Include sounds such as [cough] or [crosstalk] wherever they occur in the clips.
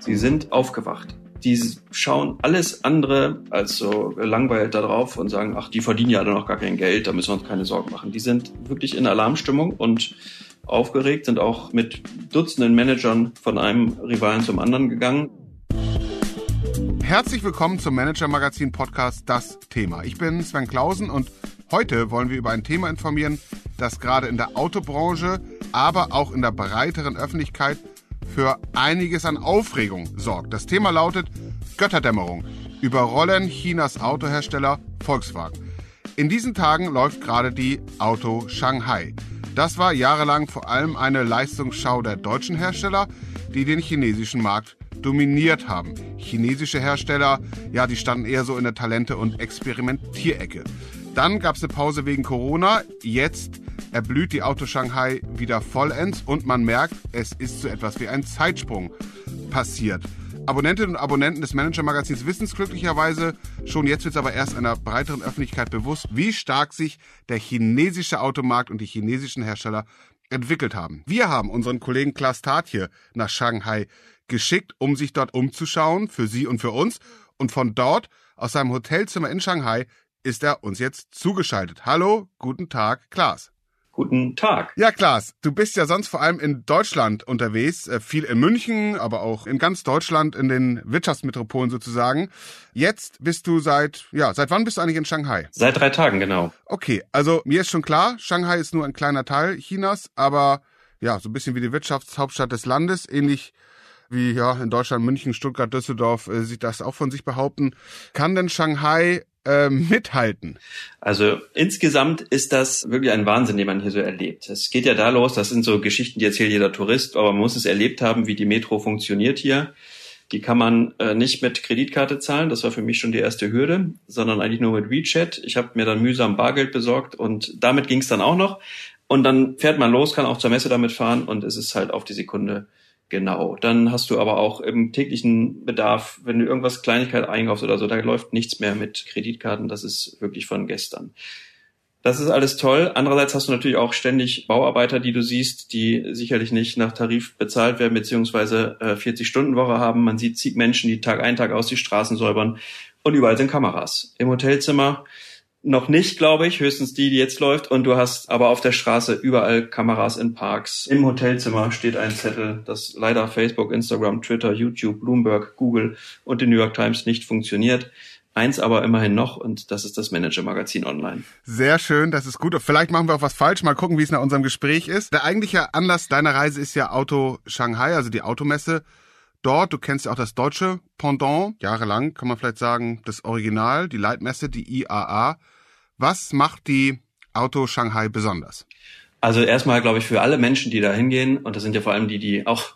Sie sind aufgewacht. Die schauen alles andere als so langweilig da drauf und sagen, ach, die verdienen ja noch gar kein Geld, da müssen wir uns keine Sorgen machen. Die sind wirklich in Alarmstimmung und aufgeregt, sind auch mit Dutzenden Managern von einem Rivalen zum anderen gegangen. Herzlich willkommen zum Manager Magazin Podcast Das Thema. Ich bin Sven Klausen und heute wollen wir über ein Thema informieren, das gerade in der Autobranche, aber auch in der breiteren Öffentlichkeit für einiges an Aufregung sorgt. Das Thema lautet Götterdämmerung. Überrollen Chinas Autohersteller Volkswagen. In diesen Tagen läuft gerade die Auto Shanghai. Das war jahrelang vor allem eine Leistungsschau der deutschen Hersteller, die den chinesischen Markt dominiert haben. Chinesische Hersteller, ja, die standen eher so in der Talente- und Experimentierecke. Dann gab es eine Pause wegen Corona. Jetzt erblüht die Auto Shanghai wieder vollends und man merkt, es ist so etwas wie ein Zeitsprung passiert. Abonnentinnen und Abonnenten des Manager-Magazins wissen es glücklicherweise. Schon jetzt wird es aber erst einer breiteren Öffentlichkeit bewusst, wie stark sich der chinesische Automarkt und die chinesischen Hersteller entwickelt haben. Wir haben unseren Kollegen Klaas Tatje nach Shanghai geschickt, um sich dort umzuschauen, für Sie und für uns. Und von dort, aus seinem Hotelzimmer in Shanghai, ist er uns jetzt zugeschaltet. Hallo, guten Tag, Klaas. Guten Tag. Ja, Klaas, du bist ja sonst vor allem in Deutschland unterwegs, äh, viel in München, aber auch in ganz Deutschland, in den Wirtschaftsmetropolen sozusagen. Jetzt bist du seit, ja, seit wann bist du eigentlich in Shanghai? Seit drei Tagen, genau. Okay, also mir ist schon klar, Shanghai ist nur ein kleiner Teil Chinas, aber ja, so ein bisschen wie die Wirtschaftshauptstadt des Landes, ähnlich wie ja in Deutschland München, Stuttgart, Düsseldorf äh, sieht das auch von sich behaupten. Kann denn Shanghai äh, mithalten? Also insgesamt ist das wirklich ein Wahnsinn, den man hier so erlebt. Es geht ja da los, das sind so Geschichten, die erzählt jeder Tourist, aber man muss es erlebt haben, wie die Metro funktioniert hier. Die kann man äh, nicht mit Kreditkarte zahlen, das war für mich schon die erste Hürde, sondern eigentlich nur mit WeChat. Ich habe mir dann mühsam Bargeld besorgt und damit ging es dann auch noch. Und dann fährt man los, kann auch zur Messe damit fahren und es ist halt auf die Sekunde Genau. Dann hast du aber auch im täglichen Bedarf, wenn du irgendwas Kleinigkeit einkaufst oder so, da läuft nichts mehr mit Kreditkarten. Das ist wirklich von gestern. Das ist alles toll. Andererseits hast du natürlich auch ständig Bauarbeiter, die du siehst, die sicherlich nicht nach Tarif bezahlt werden, beziehungsweise äh, 40-Stunden-Woche haben. Man sieht zig Menschen, die Tag ein, Tag aus die Straßen säubern und überall sind Kameras. Im Hotelzimmer noch nicht, glaube ich, höchstens die, die jetzt läuft. Und du hast aber auf der Straße überall Kameras in Parks. Im Hotelzimmer steht ein Zettel, dass leider Facebook, Instagram, Twitter, YouTube, Bloomberg, Google und die New York Times nicht funktioniert. Eins aber immerhin noch und das ist das Manager-Magazin online. Sehr schön, das ist gut. Vielleicht machen wir auch was falsch. Mal gucken, wie es nach unserem Gespräch ist. Der eigentliche Anlass deiner Reise ist ja Auto Shanghai, also die Automesse dort. Du kennst ja auch das deutsche Pendant. Jahrelang kann man vielleicht sagen, das Original, die Leitmesse, die IAA. Was macht die Auto Shanghai besonders? Also erstmal, glaube ich, für alle Menschen, die da hingehen, und das sind ja vor allem die, die auch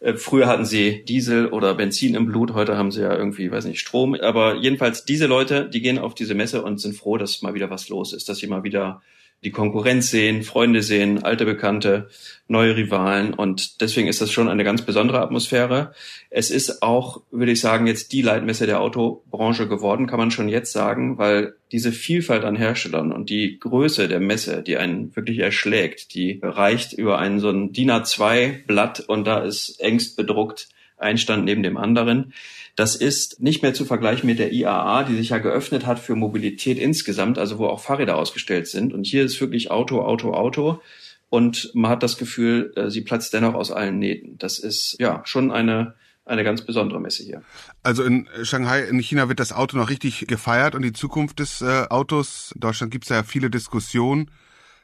äh, Früher hatten sie Diesel oder Benzin im Blut, heute haben sie ja irgendwie, weiß nicht, Strom. Aber jedenfalls diese Leute, die gehen auf diese Messe und sind froh, dass mal wieder was los ist, dass sie mal wieder die Konkurrenz sehen, Freunde sehen, alte Bekannte, neue Rivalen und deswegen ist das schon eine ganz besondere Atmosphäre. Es ist auch, würde ich sagen, jetzt die Leitmesse der Autobranche geworden, kann man schon jetzt sagen, weil diese Vielfalt an Herstellern und die Größe der Messe, die einen wirklich erschlägt, die reicht über einen so ein DIN A2 Blatt und da ist engst bedruckt ein Stand neben dem anderen. Das ist nicht mehr zu vergleichen mit der IAA, die sich ja geöffnet hat für Mobilität insgesamt, also wo auch Fahrräder ausgestellt sind. Und hier ist wirklich Auto, Auto, Auto. Und man hat das Gefühl, äh, sie platzt dennoch aus allen Nähten. Das ist ja schon eine eine ganz besondere Messe hier. Also in Shanghai, in China wird das Auto noch richtig gefeiert und die Zukunft des äh, Autos. In Deutschland gibt es ja viele Diskussionen.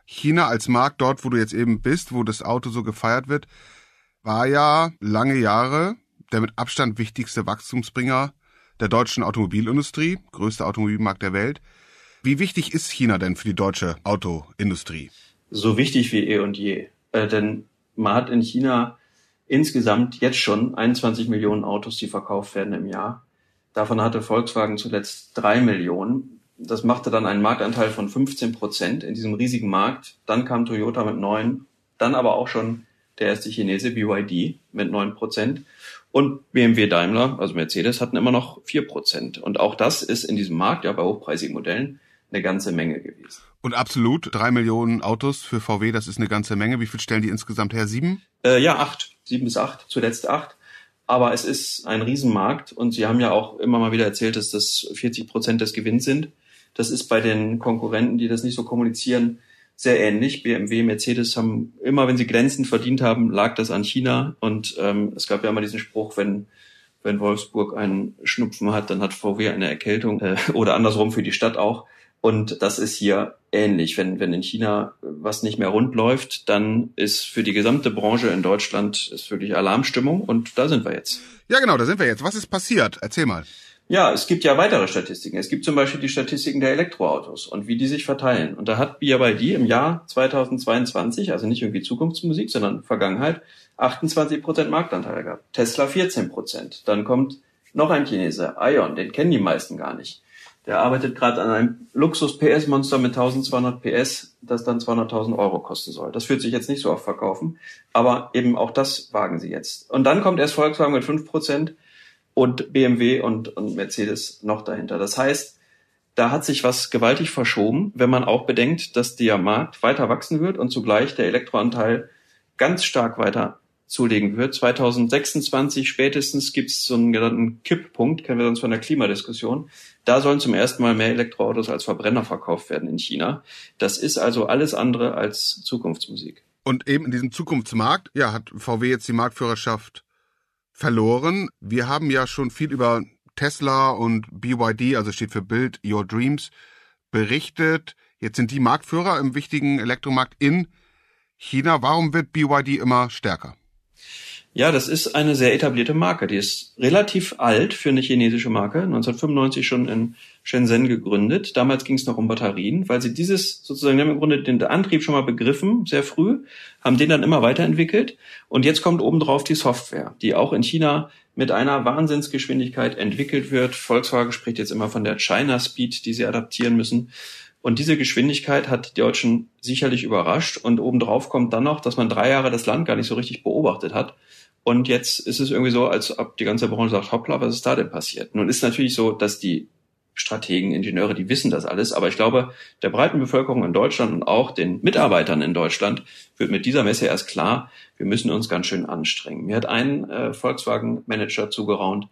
China als Markt, dort wo du jetzt eben bist, wo das Auto so gefeiert wird, war ja lange Jahre der mit Abstand wichtigste Wachstumsbringer der deutschen Automobilindustrie, größter Automobilmarkt der Welt. Wie wichtig ist China denn für die deutsche Autoindustrie? So wichtig wie eh und je. Äh, denn man hat in China insgesamt jetzt schon 21 Millionen Autos, die verkauft werden im Jahr. Davon hatte Volkswagen zuletzt drei Millionen. Das machte dann einen Marktanteil von 15 Prozent in diesem riesigen Markt. Dann kam Toyota mit neun, dann aber auch schon der erste Chinese BYD mit neun Prozent. Und BMW Daimler, also Mercedes, hatten immer noch vier Prozent. Und auch das ist in diesem Markt, ja bei hochpreisigen Modellen, eine ganze Menge gewesen. Und absolut, drei Millionen Autos für VW, das ist eine ganze Menge. Wie viel stellen die insgesamt her? Sieben? Äh, ja, acht. Sieben bis acht, zuletzt acht. Aber es ist ein Riesenmarkt und Sie haben ja auch immer mal wieder erzählt, dass das 40 Prozent des Gewinns sind. Das ist bei den Konkurrenten, die das nicht so kommunizieren, sehr ähnlich. BMW, Mercedes haben immer, wenn sie glänzend verdient haben, lag das an China. Und ähm, es gab ja immer diesen Spruch, wenn wenn Wolfsburg einen Schnupfen hat, dann hat VW eine Erkältung äh, [laughs] oder andersrum für die Stadt auch. Und das ist hier ähnlich. Wenn, wenn in China was nicht mehr rund läuft, dann ist für die gesamte Branche in Deutschland ist wirklich Alarmstimmung und da sind wir jetzt. Ja, genau, da sind wir jetzt. Was ist passiert? Erzähl mal. Ja, es gibt ja weitere Statistiken. Es gibt zum Beispiel die Statistiken der Elektroautos und wie die sich verteilen. Und da hat BYD im Jahr 2022, also nicht irgendwie Zukunftsmusik, sondern Vergangenheit, 28 Prozent Marktanteil gehabt. Tesla 14 Prozent. Dann kommt noch ein Chinese, Ion, den kennen die meisten gar nicht. Der arbeitet gerade an einem Luxus-PS-Monster mit 1200 PS, das dann 200.000 Euro kosten soll. Das wird sich jetzt nicht so oft verkaufen, aber eben auch das wagen sie jetzt. Und dann kommt erst Volkswagen mit 5 Prozent und BMW und, und Mercedes noch dahinter. Das heißt, da hat sich was gewaltig verschoben, wenn man auch bedenkt, dass der Markt weiter wachsen wird und zugleich der Elektroanteil ganz stark weiter zulegen wird. 2026 spätestens gibt es so einen genannten Kipppunkt, kennen wir sonst von der Klimadiskussion. Da sollen zum ersten Mal mehr Elektroautos als Verbrenner verkauft werden in China. Das ist also alles andere als Zukunftsmusik. Und eben in diesem Zukunftsmarkt, ja, hat VW jetzt die Marktführerschaft verloren. Wir haben ja schon viel über Tesla und BYD, also steht für Build Your Dreams, berichtet. Jetzt sind die Marktführer im wichtigen Elektromarkt in China. Warum wird BYD immer stärker? Ja, das ist eine sehr etablierte Marke. Die ist relativ alt für eine chinesische Marke. 1995 schon in Shenzhen gegründet. Damals ging es noch um Batterien, weil sie dieses sozusagen, haben im Grunde den Antrieb schon mal begriffen, sehr früh, haben den dann immer weiterentwickelt. Und jetzt kommt obendrauf die Software, die auch in China mit einer Wahnsinnsgeschwindigkeit entwickelt wird. Volkswagen spricht jetzt immer von der China Speed, die sie adaptieren müssen. Und diese Geschwindigkeit hat die Deutschen sicherlich überrascht. Und obendrauf kommt dann noch, dass man drei Jahre das Land gar nicht so richtig beobachtet hat und jetzt ist es irgendwie so, als ob die ganze Branche sagt, hoppla, was ist da denn passiert? Nun ist natürlich so, dass die Strategen, Ingenieure, die wissen das alles. Aber ich glaube, der breiten Bevölkerung in Deutschland und auch den Mitarbeitern in Deutschland wird mit dieser Messe erst klar, wir müssen uns ganz schön anstrengen. Mir hat ein äh, Volkswagen-Manager zugeraunt,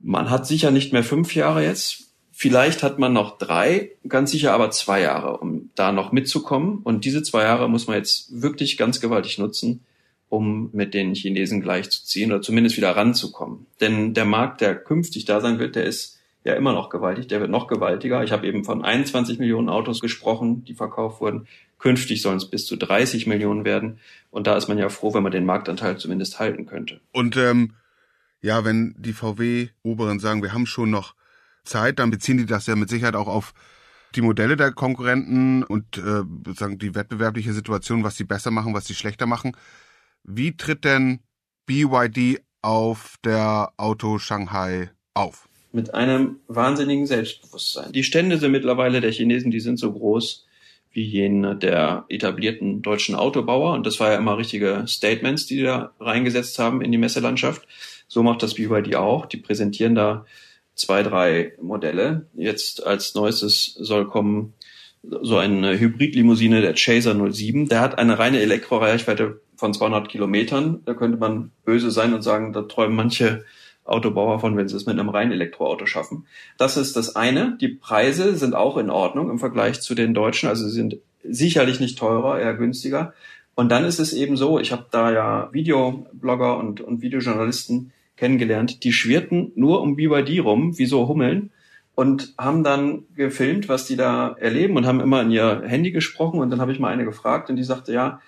man hat sicher nicht mehr fünf Jahre jetzt. Vielleicht hat man noch drei, ganz sicher aber zwei Jahre, um da noch mitzukommen. Und diese zwei Jahre muss man jetzt wirklich ganz gewaltig nutzen, um mit den Chinesen gleichzuziehen oder zumindest wieder ranzukommen. Denn der Markt, der künftig da sein wird, der ist ja immer noch gewaltig, der wird noch gewaltiger. Ich habe eben von 21 Millionen Autos gesprochen, die verkauft wurden. Künftig sollen es bis zu 30 Millionen werden. Und da ist man ja froh, wenn man den Marktanteil zumindest halten könnte. Und ähm, ja, wenn die VW-Oberen sagen, wir haben schon noch Zeit, dann beziehen die das ja mit Sicherheit auch auf die Modelle der Konkurrenten und äh, sozusagen die wettbewerbliche Situation, was sie besser machen, was sie schlechter machen. Wie tritt denn BYD auf der Auto Shanghai auf? Mit einem wahnsinnigen Selbstbewusstsein. Die Stände sind mittlerweile der Chinesen, die sind so groß wie jene der etablierten deutschen Autobauer. Und das war ja immer richtige Statements, die, die da reingesetzt haben in die Messelandschaft. So macht das BYD auch. Die präsentieren da zwei, drei Modelle. Jetzt als neuestes soll kommen so eine Hybridlimousine, der Chaser 07. Der hat eine reine Elektroreichweite von 200 Kilometern. Da könnte man böse sein und sagen, da träumen manche Autobauer von, wenn sie es mit einem reinen Elektroauto schaffen. Das ist das eine. Die Preise sind auch in Ordnung im Vergleich zu den deutschen. Also sie sind sicherlich nicht teurer, eher günstiger. Und dann ist es eben so, ich habe da ja Videoblogger und, und Videojournalisten kennengelernt, die schwirrten nur um BYD rum, wie so Hummeln, und haben dann gefilmt, was die da erleben und haben immer in ihr Handy gesprochen. Und dann habe ich mal eine gefragt und die sagte, ja,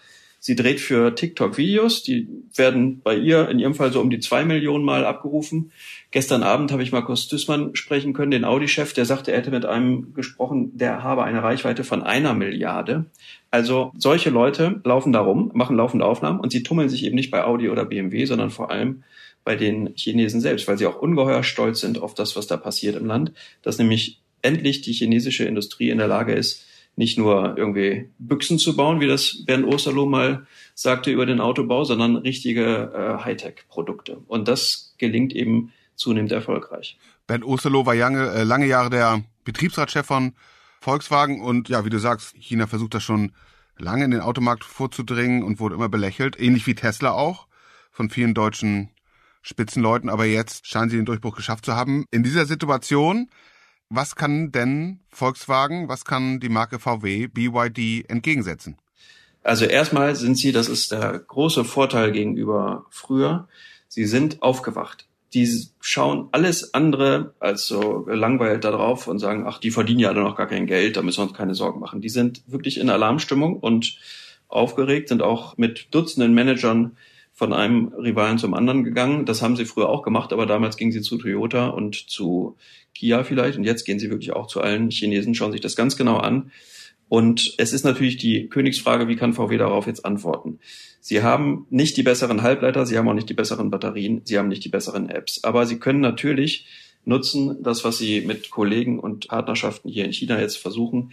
Sie dreht für TikTok Videos, die werden bei ihr in ihrem Fall so um die zwei Millionen Mal abgerufen. Gestern Abend habe ich Markus Düssmann sprechen können, den Audi-Chef, der sagte, er hätte mit einem gesprochen, der habe eine Reichweite von einer Milliarde. Also solche Leute laufen da rum, machen laufende Aufnahmen und sie tummeln sich eben nicht bei Audi oder BMW, sondern vor allem bei den Chinesen selbst, weil sie auch ungeheuer stolz sind auf das, was da passiert im Land, dass nämlich endlich die chinesische Industrie in der Lage ist, nicht nur irgendwie Büchsen zu bauen, wie das Bernd Osterloh mal sagte über den Autobau, sondern richtige äh, Hightech-Produkte. Und das gelingt eben zunehmend erfolgreich. Bernd Osterloh war lange, äh, lange Jahre der Betriebsratschef von Volkswagen und ja, wie du sagst, China versucht das schon lange in den Automarkt vorzudringen und wurde immer belächelt, ähnlich wie Tesla auch von vielen deutschen Spitzenleuten, aber jetzt scheinen sie den Durchbruch geschafft zu haben. In dieser Situation, was kann denn Volkswagen, was kann die Marke VW, BYD entgegensetzen? Also erstmal sind sie, das ist der große Vorteil gegenüber früher, sie sind aufgewacht. Die schauen alles andere als so langweilt da drauf und sagen, ach, die verdienen ja noch gar kein Geld, da müssen wir uns keine Sorgen machen. Die sind wirklich in Alarmstimmung und aufgeregt, sind auch mit Dutzenden Managern von einem Rivalen zum anderen gegangen. Das haben sie früher auch gemacht, aber damals gingen sie zu Toyota und zu Kia vielleicht. Und jetzt gehen sie wirklich auch zu allen Chinesen, schauen sich das ganz genau an. Und es ist natürlich die Königsfrage, wie kann VW darauf jetzt antworten? Sie haben nicht die besseren Halbleiter, sie haben auch nicht die besseren Batterien, sie haben nicht die besseren Apps. Aber sie können natürlich nutzen, das, was sie mit Kollegen und Partnerschaften hier in China jetzt versuchen,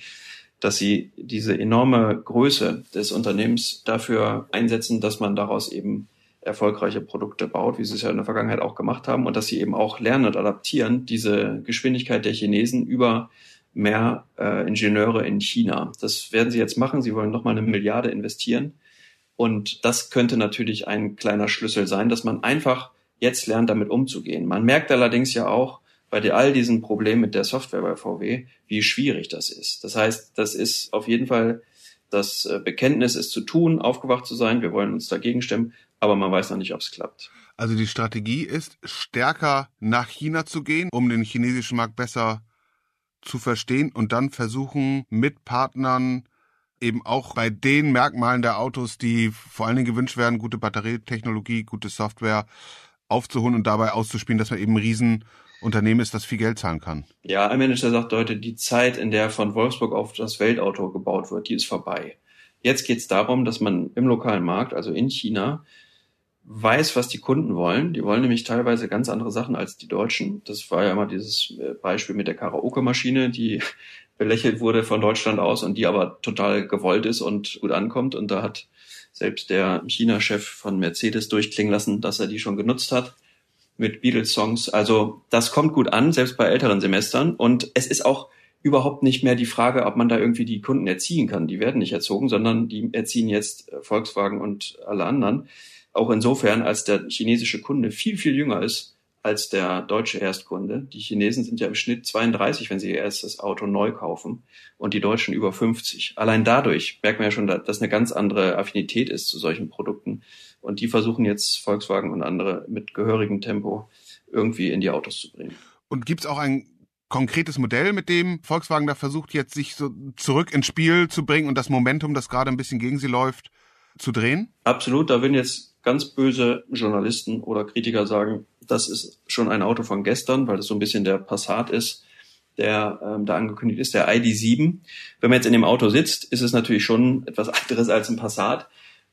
dass sie diese enorme Größe des Unternehmens dafür einsetzen, dass man daraus eben erfolgreiche Produkte baut, wie sie es ja in der Vergangenheit auch gemacht haben, und dass sie eben auch lernen und adaptieren, diese Geschwindigkeit der Chinesen über mehr äh, Ingenieure in China. Das werden sie jetzt machen. Sie wollen nochmal eine Milliarde investieren. Und das könnte natürlich ein kleiner Schlüssel sein, dass man einfach jetzt lernt, damit umzugehen. Man merkt allerdings ja auch bei all diesen Problemen mit der Software bei VW, wie schwierig das ist. Das heißt, das ist auf jeden Fall das äh, Bekenntnis, es zu tun, aufgewacht zu sein. Wir wollen uns dagegen stemmen aber man weiß noch nicht, ob es klappt. Also die Strategie ist, stärker nach China zu gehen, um den chinesischen Markt besser zu verstehen und dann versuchen mit Partnern eben auch bei den Merkmalen der Autos, die vor allen Dingen gewünscht werden, gute Batterietechnologie, gute Software aufzuholen und dabei auszuspielen, dass man eben ein Riesenunternehmen ist, das viel Geld zahlen kann. Ja, ein Manager sagt heute, die Zeit, in der von Wolfsburg auf das Weltauto gebaut wird, die ist vorbei. Jetzt geht es darum, dass man im lokalen Markt, also in China, weiß, was die Kunden wollen. Die wollen nämlich teilweise ganz andere Sachen als die Deutschen. Das war ja immer dieses äh, Beispiel mit der Karaoke-Maschine, die [laughs] belächelt wurde von Deutschland aus und die aber total gewollt ist und gut ankommt. Und da hat selbst der China-Chef von Mercedes durchklingen lassen, dass er die schon genutzt hat mit Beatles-Songs. Also das kommt gut an, selbst bei älteren Semestern. Und es ist auch überhaupt nicht mehr die Frage, ob man da irgendwie die Kunden erziehen kann. Die werden nicht erzogen, sondern die erziehen jetzt Volkswagen und alle anderen. Auch insofern, als der chinesische Kunde viel, viel jünger ist als der deutsche Erstkunde. Die Chinesen sind ja im Schnitt 32, wenn sie ihr erstes Auto neu kaufen und die Deutschen über 50. Allein dadurch merkt man ja schon, dass eine ganz andere Affinität ist zu solchen Produkten. Und die versuchen jetzt Volkswagen und andere mit gehörigem Tempo irgendwie in die Autos zu bringen. Und gibt es auch ein konkretes Modell, mit dem Volkswagen da versucht, jetzt sich so zurück ins Spiel zu bringen und das Momentum, das gerade ein bisschen gegen sie läuft, zu drehen? Absolut. Da würden jetzt ganz böse Journalisten oder Kritiker sagen, das ist schon ein Auto von gestern, weil das so ein bisschen der Passat ist, der ähm, da angekündigt ist, der ID7. Wenn man jetzt in dem Auto sitzt, ist es natürlich schon etwas [laughs] anderes als ein Passat.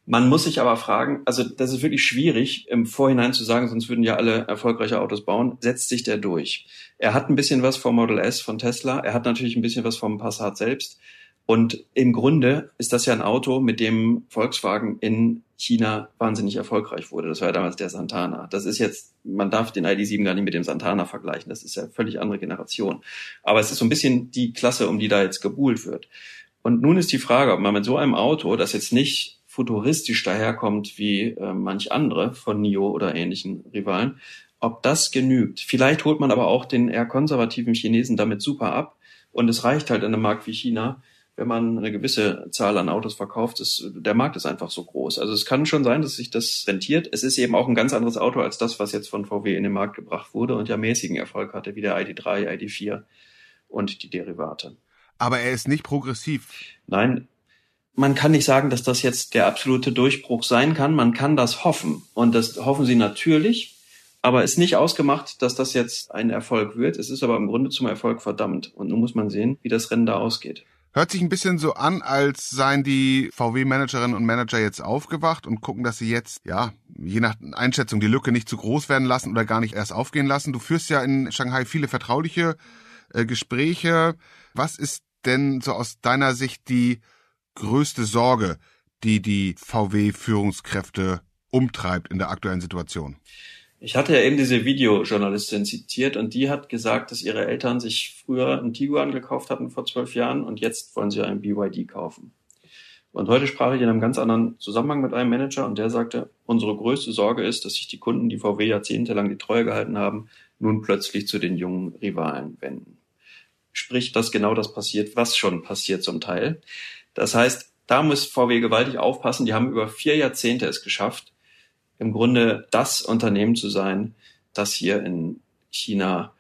Man muss sich aber fragen, also das ist wirklich schwierig im Vorhinein zu sagen, sonst würden ja alle erfolgreiche Autos bauen. Setzt sich der durch? Er hat ein bisschen was vom Model S von Tesla. Er hat natürlich ein bisschen was vom Passat selbst. Und im Grunde ist das ja ein Auto, mit dem Volkswagen in China wahnsinnig erfolgreich wurde. Das war ja damals der Santana. Das ist jetzt, man darf den ID7 gar nicht mit dem Santana vergleichen. Das ist ja völlig andere Generation. Aber es ist so ein bisschen die Klasse, um die da jetzt gebuhlt wird. Und nun ist die Frage, ob man mit so einem Auto, das jetzt nicht futuristisch daherkommt wie äh, manch andere von NIO oder ähnlichen Rivalen, ob das genügt. Vielleicht holt man aber auch den eher konservativen Chinesen damit super ab. Und es reicht halt in einem Markt wie China, wenn man eine gewisse Zahl an Autos verkauft, ist, der Markt ist einfach so groß. Also es kann schon sein, dass sich das rentiert. Es ist eben auch ein ganz anderes Auto als das, was jetzt von VW in den Markt gebracht wurde und ja mäßigen Erfolg hatte, wie der ID3, ID4 und die Derivate. Aber er ist nicht progressiv. Nein, man kann nicht sagen, dass das jetzt der absolute Durchbruch sein kann. Man kann das hoffen. Und das hoffen sie natürlich. Aber ist nicht ausgemacht, dass das jetzt ein Erfolg wird. Es ist aber im Grunde zum Erfolg verdammt. Und nun muss man sehen, wie das Rennen da ausgeht. Hört sich ein bisschen so an, als seien die VW-Managerinnen und Manager jetzt aufgewacht und gucken, dass sie jetzt, ja, je nach Einschätzung die Lücke nicht zu groß werden lassen oder gar nicht erst aufgehen lassen. Du führst ja in Shanghai viele vertrauliche äh, Gespräche. Was ist denn so aus deiner Sicht die größte Sorge, die die VW-Führungskräfte umtreibt in der aktuellen Situation? Ich hatte ja eben diese Videojournalistin zitiert und die hat gesagt, dass ihre Eltern sich früher einen Tiguan gekauft hatten vor zwölf Jahren und jetzt wollen sie einen BYD kaufen. Und heute sprach ich in einem ganz anderen Zusammenhang mit einem Manager und der sagte, unsere größte Sorge ist, dass sich die Kunden, die VW jahrzehntelang die Treue gehalten haben, nun plötzlich zu den jungen Rivalen wenden. Sprich, dass genau das passiert, was schon passiert zum Teil. Das heißt, da muss VW gewaltig aufpassen. Die haben über vier Jahrzehnte es geschafft, im Grunde das Unternehmen zu sein, das hier in China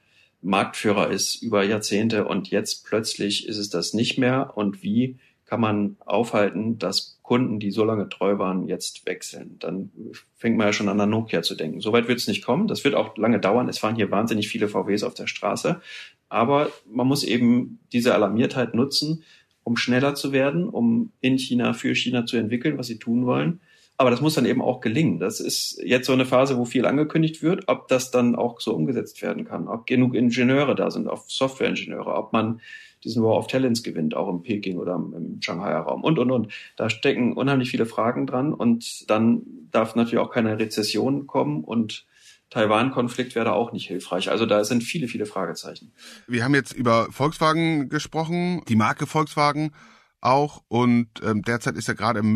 Marktführer ist über Jahrzehnte und jetzt plötzlich ist es das nicht mehr. Und wie kann man aufhalten, dass Kunden, die so lange treu waren, jetzt wechseln? Dann fängt man ja schon an der Nokia zu denken. Soweit wird es nicht kommen. Das wird auch lange dauern. Es fahren hier wahnsinnig viele VWs auf der Straße. Aber man muss eben diese Alarmiertheit nutzen, um schneller zu werden, um in China für China zu entwickeln, was sie tun wollen. Aber das muss dann eben auch gelingen. Das ist jetzt so eine Phase, wo viel angekündigt wird, ob das dann auch so umgesetzt werden kann, ob genug Ingenieure da sind, auch Softwareingenieure, ob man diesen War of Talents gewinnt, auch im Peking oder im Shanghai Raum und, und, und. Da stecken unheimlich viele Fragen dran und dann darf natürlich auch keine Rezession kommen und Taiwan-Konflikt wäre da auch nicht hilfreich. Also da sind viele, viele Fragezeichen. Wir haben jetzt über Volkswagen gesprochen, die Marke Volkswagen auch und ähm, derzeit ist ja gerade im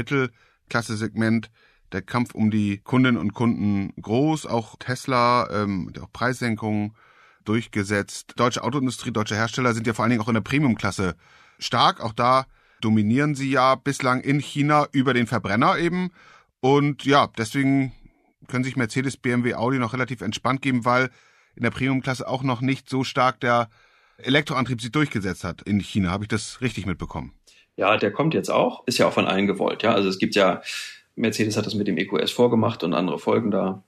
Mittelklasse-Segment der Kampf um die Kundinnen und Kunden groß. Auch Tesla, ähm, auch Preissenkungen durchgesetzt. Deutsche Autoindustrie, deutsche Hersteller sind ja vor allen Dingen auch in der Premiumklasse stark. Auch da dominieren sie ja bislang in China über den Verbrenner eben. Und ja, deswegen können sich Mercedes, BMW, Audi noch relativ entspannt geben, weil in der Premiumklasse auch noch nicht so stark der Elektroantrieb sich durchgesetzt hat in China. Habe ich das richtig mitbekommen? Ja, der kommt jetzt auch. Ist ja auch von allen gewollt. Ja, also es gibt ja, Mercedes hat das mit dem EQS vorgemacht und andere folgen da.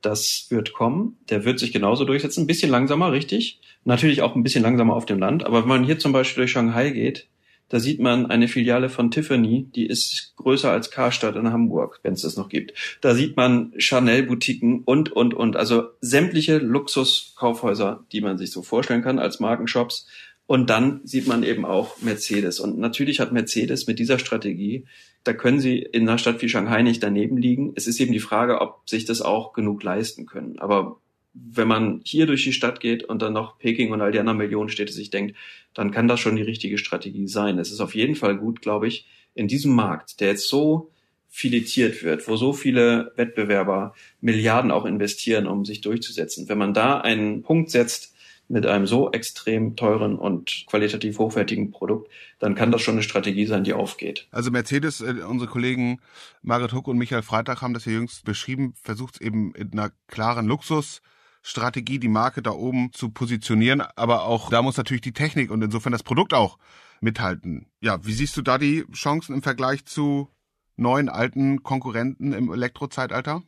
Das wird kommen. Der wird sich genauso durchsetzen. Ein bisschen langsamer, richtig. Natürlich auch ein bisschen langsamer auf dem Land. Aber wenn man hier zum Beispiel durch Shanghai geht, da sieht man eine Filiale von Tiffany, die ist größer als Karstadt in Hamburg, wenn es das noch gibt. Da sieht man Chanel-Boutiquen und, und, und. Also sämtliche Luxuskaufhäuser, die man sich so vorstellen kann als Markenshops. Und dann sieht man eben auch Mercedes. Und natürlich hat Mercedes mit dieser Strategie, da können sie in einer Stadt wie Shanghai nicht daneben liegen. Es ist eben die Frage, ob sich das auch genug leisten können. Aber wenn man hier durch die Stadt geht und dann noch Peking und all die anderen Millionenstädte sich denkt, dann kann das schon die richtige Strategie sein. Es ist auf jeden Fall gut, glaube ich, in diesem Markt, der jetzt so filetiert wird, wo so viele Wettbewerber Milliarden auch investieren, um sich durchzusetzen. Wenn man da einen Punkt setzt mit einem so extrem teuren und qualitativ hochwertigen Produkt, dann kann das schon eine Strategie sein, die aufgeht. Also Mercedes, äh, unsere Kollegen Margaret Huck und Michael Freitag haben das ja jüngst beschrieben, versucht es eben in einer klaren Luxus Strategie, die Marke da oben zu positionieren. Aber auch da muss natürlich die Technik und insofern das Produkt auch mithalten. Ja, wie siehst du da die Chancen im Vergleich zu neuen alten Konkurrenten im Elektrozeitalter?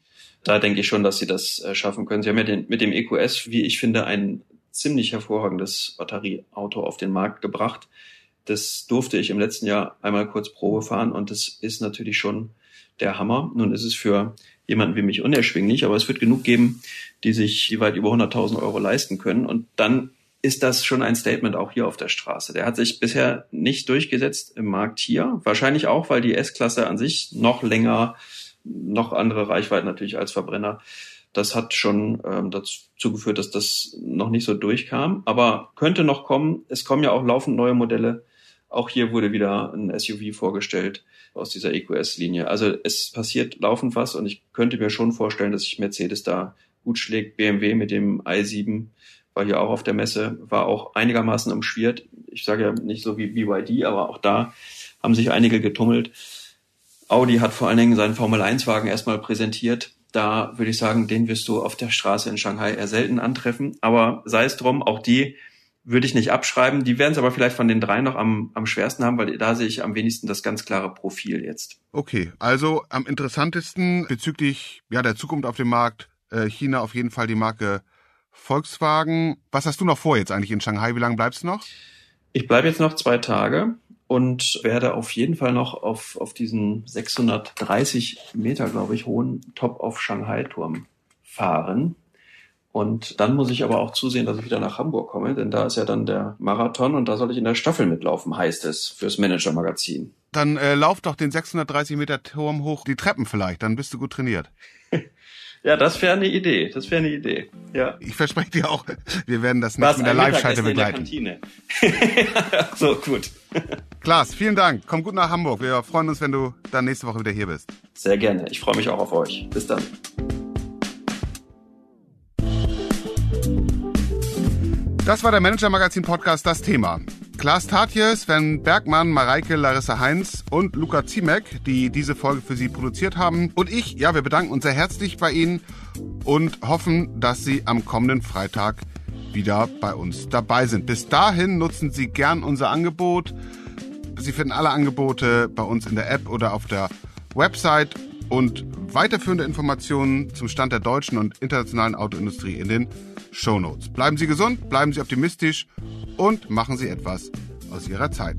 Da denke ich schon, dass sie das äh, schaffen können. Sie haben ja den, mit dem EQS, wie ich finde, ein ziemlich hervorragendes Batterieauto auf den Markt gebracht. Das durfte ich im letzten Jahr einmal kurz Probe fahren und das ist natürlich schon der Hammer. Nun ist es für jemanden wie mich unerschwinglich, aber es wird genug geben, die sich weit über 100.000 Euro leisten können. Und dann ist das schon ein Statement auch hier auf der Straße. Der hat sich bisher nicht durchgesetzt im Markt hier. Wahrscheinlich auch, weil die S-Klasse an sich noch länger, noch andere Reichweiten natürlich als Verbrenner. Das hat schon ähm, dazu geführt, dass das noch nicht so durchkam. Aber könnte noch kommen. Es kommen ja auch laufend neue Modelle. Auch hier wurde wieder ein SUV vorgestellt aus dieser EQS-Linie. Also es passiert laufend was und ich könnte mir schon vorstellen, dass sich Mercedes da gut schlägt. BMW mit dem i7 war hier auch auf der Messe, war auch einigermaßen umschwirrt. Ich sage ja nicht so wie BYD, aber auch da haben sich einige getummelt. Audi hat vor allen Dingen seinen Formel-1-Wagen erstmal präsentiert. Da würde ich sagen, den wirst du auf der Straße in Shanghai eher selten antreffen. Aber sei es drum, auch die würde ich nicht abschreiben. Die werden es aber vielleicht von den drei noch am, am schwersten haben, weil da sehe ich am wenigsten das ganz klare Profil jetzt. Okay, also am interessantesten bezüglich ja, der Zukunft auf dem Markt äh, China auf jeden Fall die Marke Volkswagen. Was hast du noch vor jetzt eigentlich in Shanghai? Wie lange bleibst du noch? Ich bleibe jetzt noch zwei Tage und werde auf jeden Fall noch auf, auf diesen 630 Meter, glaube ich, hohen Top-of-Shanghai-Turm fahren. Und dann muss ich aber auch zusehen, dass ich wieder nach Hamburg komme, denn da ist ja dann der Marathon und da soll ich in der Staffel mitlaufen, heißt es, fürs Manager-Magazin. Dann äh, lauf doch den 630 Meter Turm hoch, die Treppen vielleicht, dann bist du gut trainiert. [laughs] Ja, das wäre eine Idee. Das wäre eine Idee. Ja. Ich verspreche dir auch, wir werden das nicht mit der Live-Schalte begleiten. In der Kantine. [laughs] so, gut. [laughs] Klaas, vielen Dank. Komm gut nach Hamburg. Wir freuen uns, wenn du dann nächste Woche wieder hier bist. Sehr gerne. Ich freue mich auch auf euch. Bis dann. Das war der Manager Magazin Podcast Das Thema. Klaas Tatje, Sven Bergmann, Mareike, Larissa Heinz und Luca Ziemek, die diese Folge für Sie produziert haben. Und ich, ja, wir bedanken uns sehr herzlich bei Ihnen und hoffen, dass Sie am kommenden Freitag wieder bei uns dabei sind. Bis dahin nutzen Sie gern unser Angebot. Sie finden alle Angebote bei uns in der App oder auf der Website und weiterführende Informationen zum Stand der deutschen und internationalen Autoindustrie in den Shownotes. Bleiben Sie gesund, bleiben Sie optimistisch und machen Sie etwas aus Ihrer Zeit.